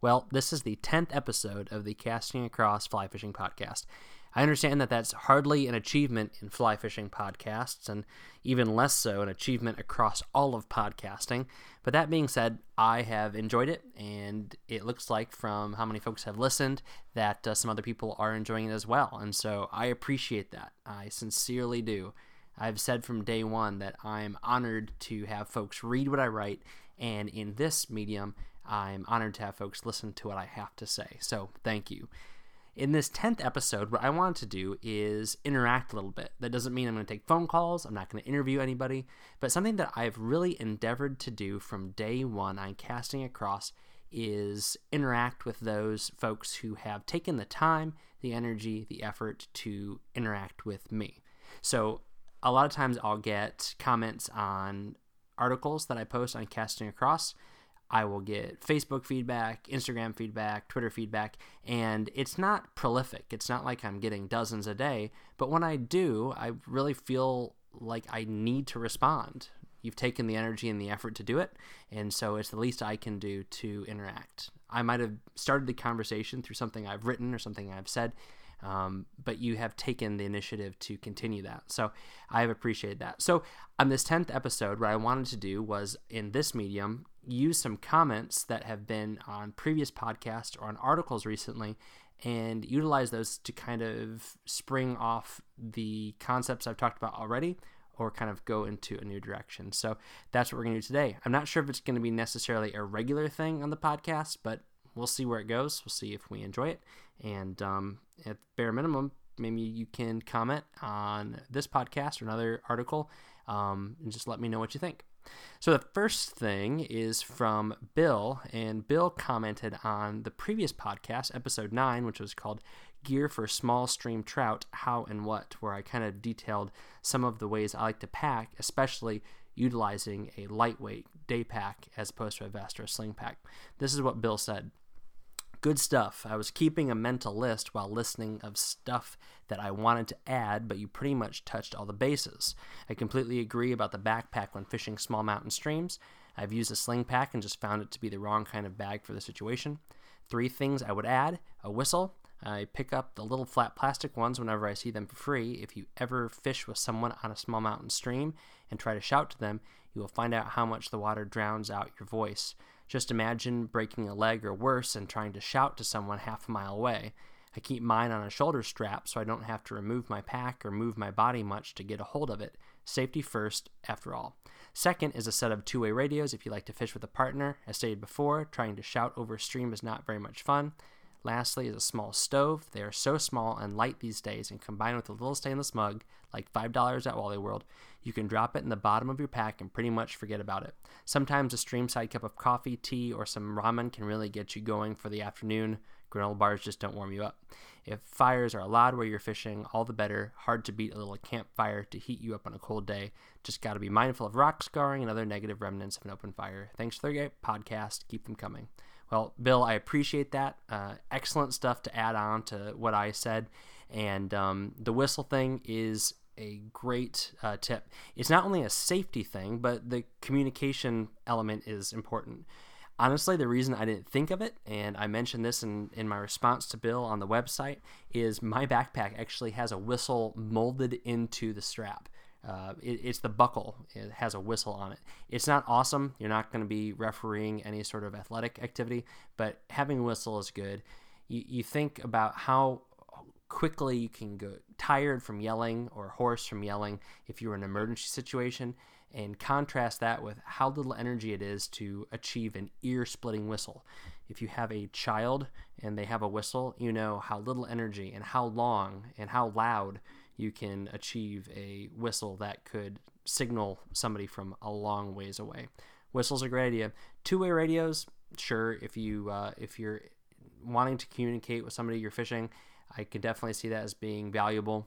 Well, this is the 10th episode of the Casting Across Fly Fishing Podcast. I understand that that's hardly an achievement in fly fishing podcasts, and even less so an achievement across all of podcasting. But that being said, I have enjoyed it, and it looks like from how many folks have listened that uh, some other people are enjoying it as well. And so I appreciate that. I sincerely do. I've said from day one that I'm honored to have folks read what I write, and in this medium, I'm honored to have folks listen to what I have to say. So thank you. In this 10th episode, what I want to do is interact a little bit. That doesn't mean I'm going to take phone calls, I'm not going to interview anybody, but something that I've really endeavored to do from day one on casting across is interact with those folks who have taken the time, the energy, the effort to interact with me. So, a lot of times I'll get comments on articles that I post on casting across I will get Facebook feedback, Instagram feedback, Twitter feedback, and it's not prolific. It's not like I'm getting dozens a day, but when I do, I really feel like I need to respond. You've taken the energy and the effort to do it, and so it's the least I can do to interact. I might have started the conversation through something I've written or something I've said, um, but you have taken the initiative to continue that. So I have appreciated that. So on this 10th episode, what I wanted to do was in this medium use some comments that have been on previous podcasts or on articles recently and utilize those to kind of spring off the concepts I've talked about already or kind of go into a new direction. So that's what we're going to do today. I'm not sure if it's going to be necessarily a regular thing on the podcast, but we'll see where it goes. We'll see if we enjoy it. And um, at bare minimum, maybe you can comment on this podcast or another article um, and just let me know what you think. So the first thing is from Bill, and Bill commented on the previous podcast, episode 9, which was called Gear for Small Stream Trout How and What, where I kind of detailed some of the ways I like to pack, especially utilizing a lightweight day pack as opposed to a vest or a sling pack. This is what Bill said. Good stuff. I was keeping a mental list while listening of stuff that I wanted to add, but you pretty much touched all the bases. I completely agree about the backpack when fishing small mountain streams. I've used a sling pack and just found it to be the wrong kind of bag for the situation. Three things I would add a whistle. I pick up the little flat plastic ones whenever I see them for free. If you ever fish with someone on a small mountain stream and try to shout to them, you will find out how much the water drowns out your voice. Just imagine breaking a leg or worse and trying to shout to someone half a mile away. I keep mine on a shoulder strap so I don't have to remove my pack or move my body much to get a hold of it. Safety first, after all. Second is a set of two way radios if you like to fish with a partner. As stated before, trying to shout over stream is not very much fun. Lastly is a small stove. They are so small and light these days, and combined with a little stainless mug, like $5 at Wally World, You can drop it in the bottom of your pack and pretty much forget about it. Sometimes a streamside cup of coffee, tea, or some ramen can really get you going for the afternoon. Granola bars just don't warm you up. If fires are allowed where you're fishing, all the better. Hard to beat a little campfire to heat you up on a cold day. Just got to be mindful of rock scarring and other negative remnants of an open fire. Thanks for the great podcast. Keep them coming. Well, Bill, I appreciate that. Uh, excellent stuff to add on to what I said. And um, the whistle thing is a great uh, tip. It's not only a safety thing, but the communication element is important. Honestly, the reason I didn't think of it, and I mentioned this in, in my response to Bill on the website, is my backpack actually has a whistle molded into the strap. Uh, it, it's the buckle. It has a whistle on it. It's not awesome. You're not going to be refereeing any sort of athletic activity, but having a whistle is good. You, you think about how quickly you can get tired from yelling or hoarse from yelling if you're in an emergency situation and contrast that with how little energy it is to achieve an ear splitting whistle. If you have a child and they have a whistle, you know how little energy and how long and how loud you can achieve a whistle that could signal somebody from a long ways away. Whistles are a great idea. Two-way radios, sure. If you uh, if you're wanting to communicate with somebody you're fishing, I can definitely see that as being valuable.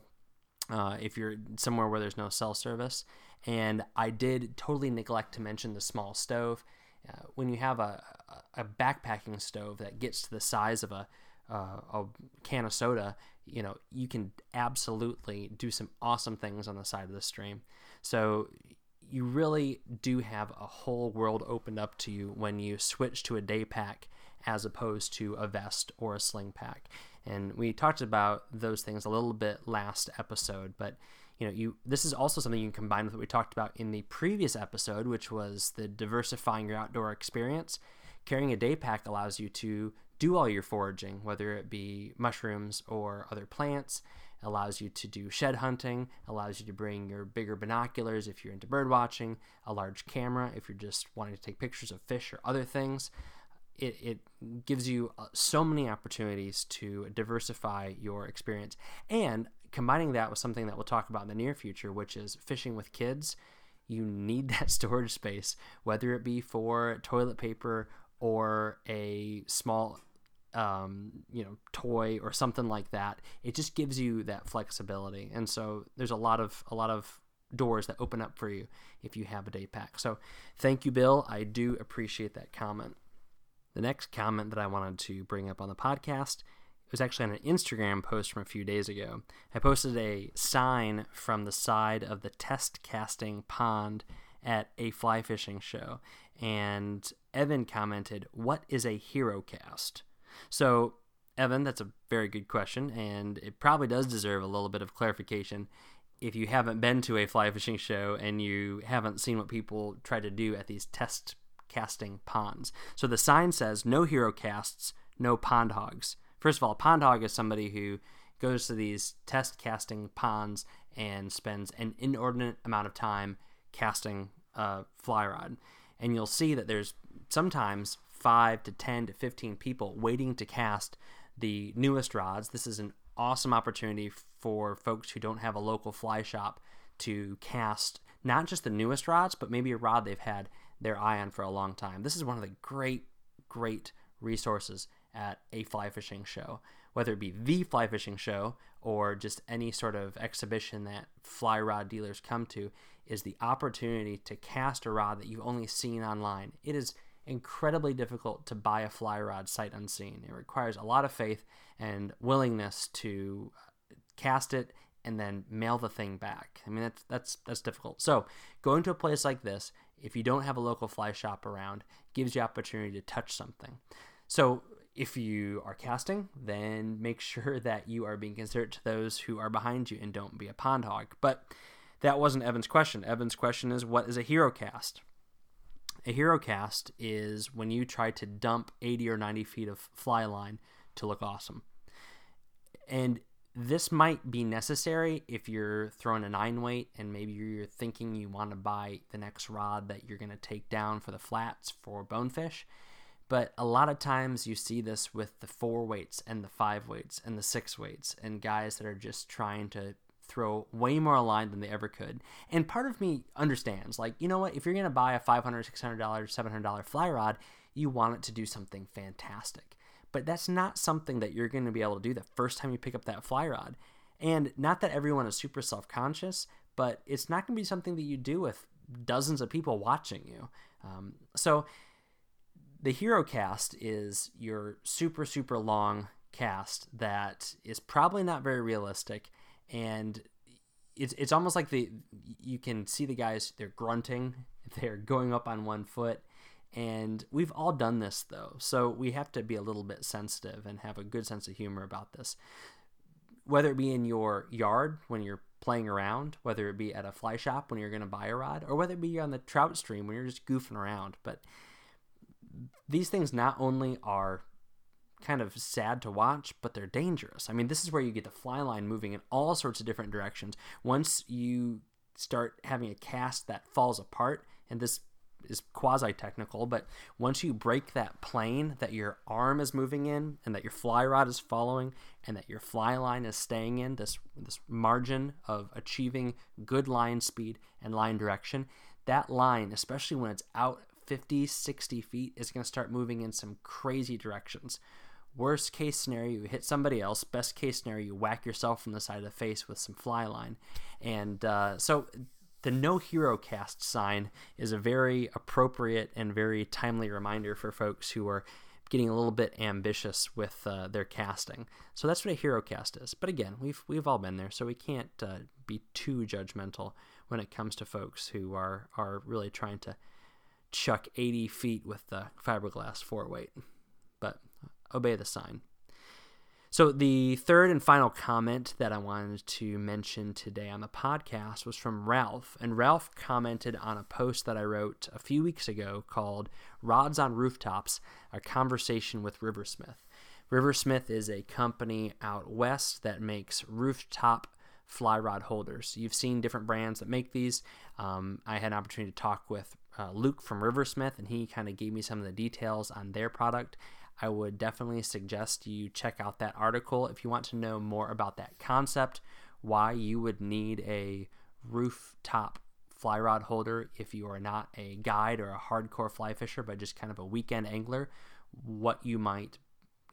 Uh, if you're somewhere where there's no cell service, and I did totally neglect to mention the small stove. Uh, when you have a, a backpacking stove that gets to the size of a, uh, a can of soda, you know, you can absolutely do some awesome things on the side of the stream. So you really do have a whole world opened up to you when you switch to a day pack as opposed to a vest or a sling pack. And we talked about those things a little bit last episode, but you know, you this is also something you can combine with what we talked about in the previous episode, which was the diversifying your outdoor experience. Carrying a day pack allows you to do all your foraging, whether it be mushrooms or other plants. allows you to do shed hunting, allows you to bring your bigger binoculars if you're into bird watching, a large camera if you're just wanting to take pictures of fish or other things. It, it gives you uh, so many opportunities to diversify your experience. And combining that with something that we'll talk about in the near future, which is fishing with kids, you need that storage space, whether it be for toilet paper or a small um, you know toy or something like that it just gives you that flexibility. And so there's a lot of a lot of doors that open up for you if you have a day pack. So thank you bill. I do appreciate that comment the next comment that i wanted to bring up on the podcast was actually on an Instagram post from a few days ago. I posted a sign from the side of the test casting pond at a fly fishing show, and Evan commented, What is a hero cast? So, Evan, that's a very good question, and it probably does deserve a little bit of clarification. If you haven't been to a fly fishing show and you haven't seen what people try to do at these test casting ponds. So the sign says no hero casts, no pond hogs. First of all, a pond hog is somebody who goes to these test casting ponds and spends an inordinate amount of time casting a fly rod. And you'll see that there's sometimes 5 to 10 to 15 people waiting to cast the newest rods. This is an awesome opportunity for folks who don't have a local fly shop to cast not just the newest rods, but maybe a rod they've had their eye on for a long time. This is one of the great, great resources at a fly fishing show, whether it be the fly fishing show or just any sort of exhibition that fly rod dealers come to, is the opportunity to cast a rod that you've only seen online. It is incredibly difficult to buy a fly rod sight unseen. It requires a lot of faith and willingness to cast it and then mail the thing back. I mean that's that's that's difficult. So going to a place like this, if you don't have a local fly shop around, gives you opportunity to touch something. So if you are casting, then make sure that you are being considerate to those who are behind you and don't be a pond hog. But that wasn't Evan's question. Evan's question is what is a hero cast? A hero cast is when you try to dump 80 or 90 feet of fly line to look awesome. And this might be necessary if you're throwing a nine weight and maybe you're thinking you want to buy the next rod that you're going to take down for the flats for bonefish but a lot of times you see this with the four weights and the five weights and the six weights and guys that are just trying to throw way more line than they ever could. And part of me understands, like, you know what, if you're going to buy a $500, $600, $700 fly rod, you want it to do something fantastic. But that's not something that you're going to be able to do the first time you pick up that fly rod. And not that everyone is super self conscious, but it's not going to be something that you do with dozens of people watching you. Um, so the hero cast is your super, super long cast that is probably not very realistic. And it's, it's almost like the you can see the guys, they're grunting, they're going up on one foot. And we've all done this though. So we have to be a little bit sensitive and have a good sense of humor about this whether it be in your yard when you're playing around, whether it be at a fly shop when you're going to buy a rod, or whether it be on the trout stream when you're just goofing around. But these things not only are kind of sad to watch, but they're dangerous. I mean, this is where you get the fly line moving in all sorts of different directions. Once you start having a cast that falls apart, and this is quasi technical, but once you break that plane that your arm is moving in and that your fly rod is following and that your fly line is staying in, this this margin of achieving good line speed and line direction, that line, especially when it's out 50, 60 feet, is going to start moving in some crazy directions. Worst case scenario, you hit somebody else. Best case scenario, you whack yourself from the side of the face with some fly line. And uh, so the no hero cast sign is a very appropriate and very timely reminder for folks who are getting a little bit ambitious with uh, their casting. So that's what a hero cast is. But again, we've we've all been there, so we can't uh, be too judgmental when it comes to folks who are are really trying to chuck 80 feet with the fiberglass four weight. But obey the sign. So, the third and final comment that I wanted to mention today on the podcast was from Ralph. And Ralph commented on a post that I wrote a few weeks ago called Rods on Rooftops A Conversation with Riversmith. Riversmith is a company out west that makes rooftop fly rod holders. You've seen different brands that make these. Um, I had an opportunity to talk with uh, Luke from Riversmith, and he kind of gave me some of the details on their product. I would definitely suggest you check out that article if you want to know more about that concept, why you would need a rooftop fly rod holder if you are not a guide or a hardcore fly fisher, but just kind of a weekend angler, what you might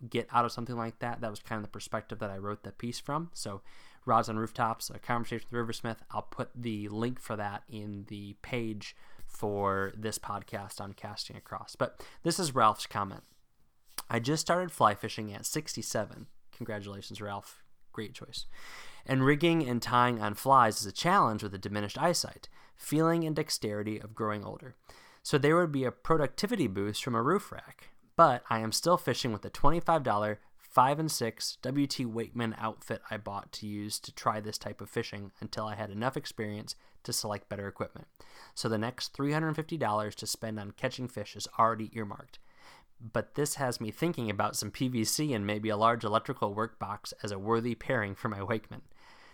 get out of something like that. That was kind of the perspective that I wrote the piece from. So, Rods on Rooftops, a conversation with Riversmith. I'll put the link for that in the page for this podcast on casting across. But this is Ralph's comment. I just started fly fishing at 67. Congratulations, Ralph. Great choice. And rigging and tying on flies is a challenge with a diminished eyesight, feeling, and dexterity of growing older. So there would be a productivity boost from a roof rack. But I am still fishing with the $25 5 and 6 WT Wakeman outfit I bought to use to try this type of fishing until I had enough experience to select better equipment. So the next $350 to spend on catching fish is already earmarked but this has me thinking about some PVC and maybe a large electrical workbox as a worthy pairing for my Wakeman.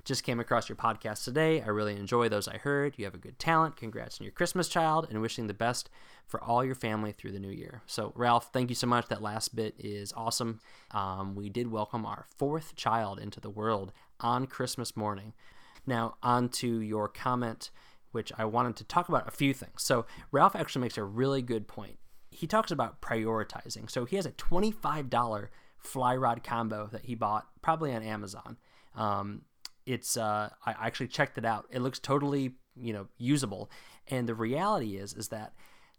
Just came across your podcast today. I really enjoy those I heard. You have a good talent. Congrats on your Christmas child and wishing the best for all your family through the new year. So, Ralph, thank you so much. That last bit is awesome. Um, we did welcome our fourth child into the world on Christmas morning. Now, on to your comment, which I wanted to talk about a few things. So, Ralph actually makes a really good point he talks about prioritizing. So he has a $25 fly rod combo that he bought probably on Amazon. Um, it's uh, I actually checked it out. It looks totally you know usable, and the reality is is that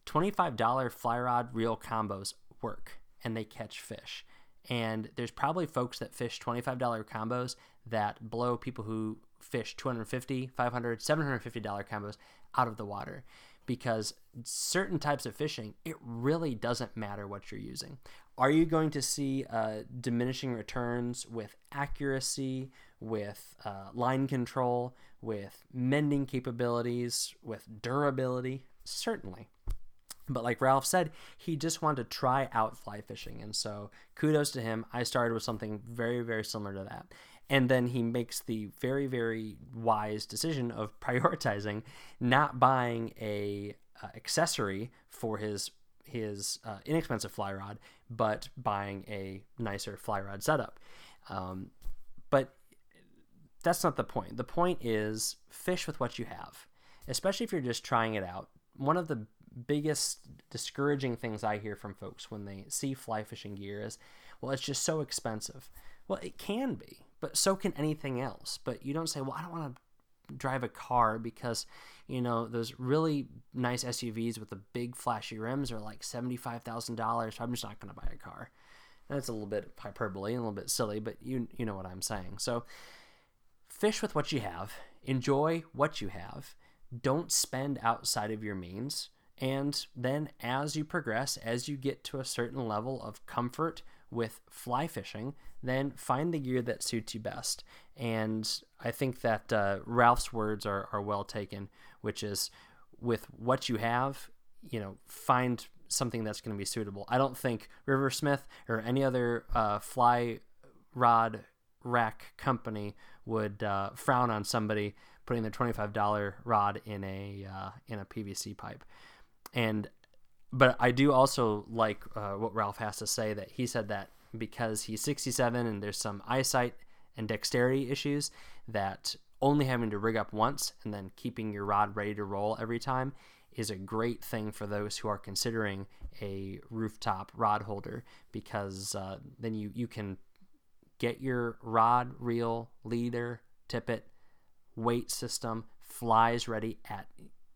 $25 fly rod reel combos work and they catch fish. And there's probably folks that fish $25 combos that blow people who fish 250 500 $750 combos out of the water because certain types of fishing, it really doesn't matter what you're using. Are you going to see uh, diminishing returns with accuracy, with uh, line control, with mending capabilities, with durability? Certainly. But like Ralph said, he just wanted to try out fly fishing. And so kudos to him. I started with something very, very similar to that and then he makes the very very wise decision of prioritizing not buying a uh, accessory for his his uh, inexpensive fly rod but buying a nicer fly rod setup um, but that's not the point. The point is fish with what you have, especially if you're just trying it out. One of the biggest discouraging things I hear from folks when they see fly fishing gear is, well, it's just so expensive. Well, it can be, but so can anything else. But you don't say, well, I don't want to drive a car because, you know, those really nice SUVs with the big flashy rims are like $75,000. So I'm just not going to buy a car. That's a little bit hyperbole and a little bit silly, but you you know what I'm saying. So fish with what you have, enjoy what you have, don't spend outside of your means. And then as you progress, as you get to a certain level of comfort with fly fishing, then find the gear that suits you best. And I think that uh, Ralph's words are, are well taken, which is with what you have, you know, find something that's going to be suitable. I don't think Riversmith or any other uh, fly rod rack company would uh, frown on somebody putting their $25 rod in a uh, in a PVC pipe. And but I do also like uh, what Ralph has to say that he said that because he's 67 and there's some eyesight and dexterity issues that only having to rig up once and then keeping your rod ready to roll every time is a great thing for those who are considering a rooftop rod holder because uh, then you, you can get your rod, reel, leader, tippet, weight system, flies ready at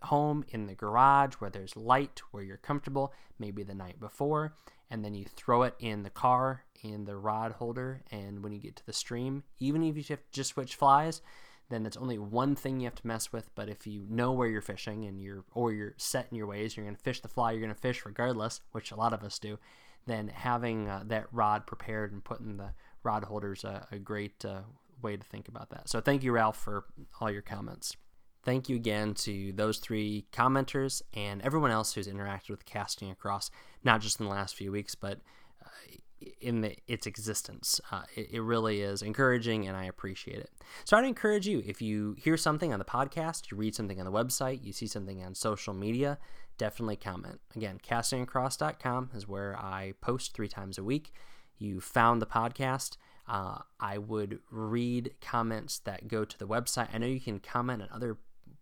home in the garage where there's light, where you're comfortable, maybe the night before, and then you throw it in the car in the rod holder. And when you get to the stream, even if you just switch flies, then it's only one thing you have to mess with. But if you know where you're fishing and you're or you're set in your ways, you're going to fish the fly you're going to fish regardless, which a lot of us do. Then having uh, that rod prepared and putting the rod holders a, a great uh, way to think about that. So thank you, Ralph, for all your comments. Thank you again to those three commenters and everyone else who's interacted with Casting Across, not just in the last few weeks, but uh, in the, its existence. Uh, it, it, really is encouraging, and I appreciate it. So I'd encourage you if you hear something on the podcast, you read something on the website, you see something on social media, definitely comment. Again, castingacross.com is where I post three times a week. You found the podcast. Uh, I would read comments that go to the website. I know you can comment on other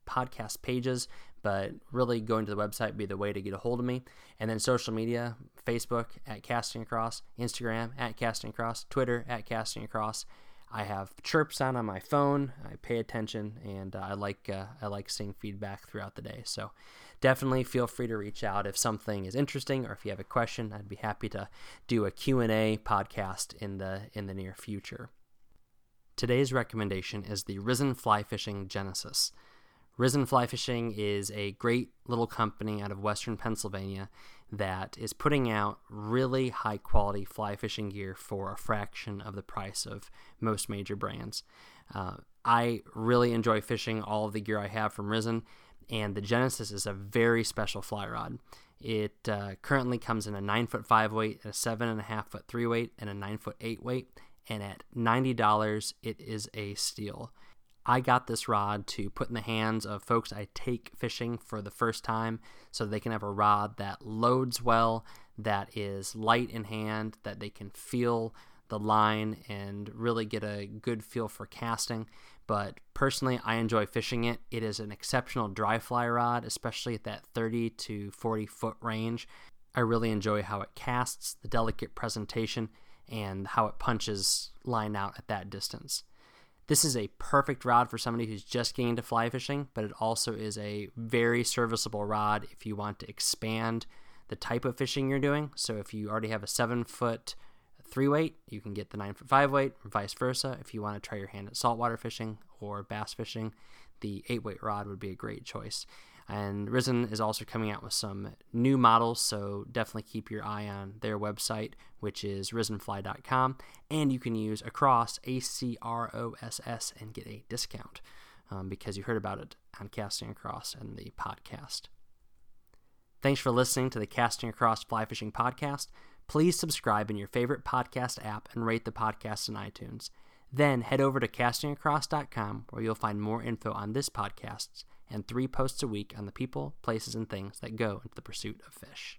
podcast pages, but really going to the website be the way to get a hold of me. And then social media, Facebook at Casting Across, Instagram at Casting Across, Twitter at Casting Across. I have chirps on on my phone. I pay attention, and uh, I like uh, I like seeing feedback throughout the day. So definitely feel free to reach out if something is interesting or if you have a question. I'd be happy to do a Q and A podcast in the in the near future. Today's recommendation is the Risen Fly Fishing Genesis. Risen Fly Fishing is a great little company out of Western Pennsylvania that is putting out really high quality fly fishing gear for a fraction of the price of most major brands. Uh, I really enjoy fishing all of the gear I have from Risen, and the Genesis is a very special fly rod. It uh, currently comes in a 9 foot 5 weight, a 7.5 foot 3 weight, and a 9 foot 8 weight, and at $90, it is a steal. I got this rod to put in the hands of folks I take fishing for the first time so they can have a rod that loads well, that is light in hand, that they can feel the line and really get a good feel for casting. But personally, I enjoy fishing it. It is an exceptional dry fly rod, especially at that 30 to 40 foot range. I really enjoy how it casts, the delicate presentation, and how it punches line out at that distance. This is a perfect rod for somebody who's just getting into fly fishing, but it also is a very serviceable rod if you want to expand the type of fishing you're doing. So if you already have a seven foot three weight, you can get the nine foot five weight, or vice versa. If you want to try your hand at saltwater fishing or bass fishing, the eight weight rod would be a great choice. And Risen is also coming out with some new models, so definitely keep your eye on their website, which is risenfly.com. And you can use across A C R O S S and get a discount um, because you heard about it on Casting Across and the podcast. Thanks for listening to the Casting Across Fly Fishing Podcast. Please subscribe in your favorite podcast app and rate the podcast in iTunes. Then head over to castingacross.com where you'll find more info on this podcast and three posts a week on the people, places, and things that go into the pursuit of fish.